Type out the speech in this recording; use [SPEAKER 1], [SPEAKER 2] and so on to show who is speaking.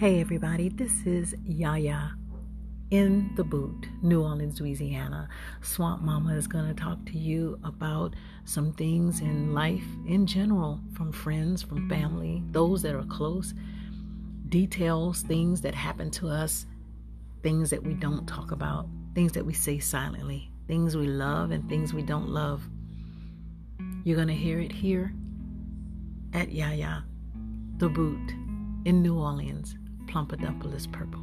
[SPEAKER 1] Hey, everybody, this is Yaya in the boot, New Orleans, Louisiana. Swamp Mama is going to talk to you about some things in life in general from friends, from family, those that are close, details, things that happen to us, things that we don't talk about, things that we say silently, things we love and things we don't love. You're going to hear it here at Yaya, the boot in New Orleans, Plumpadumple is purple.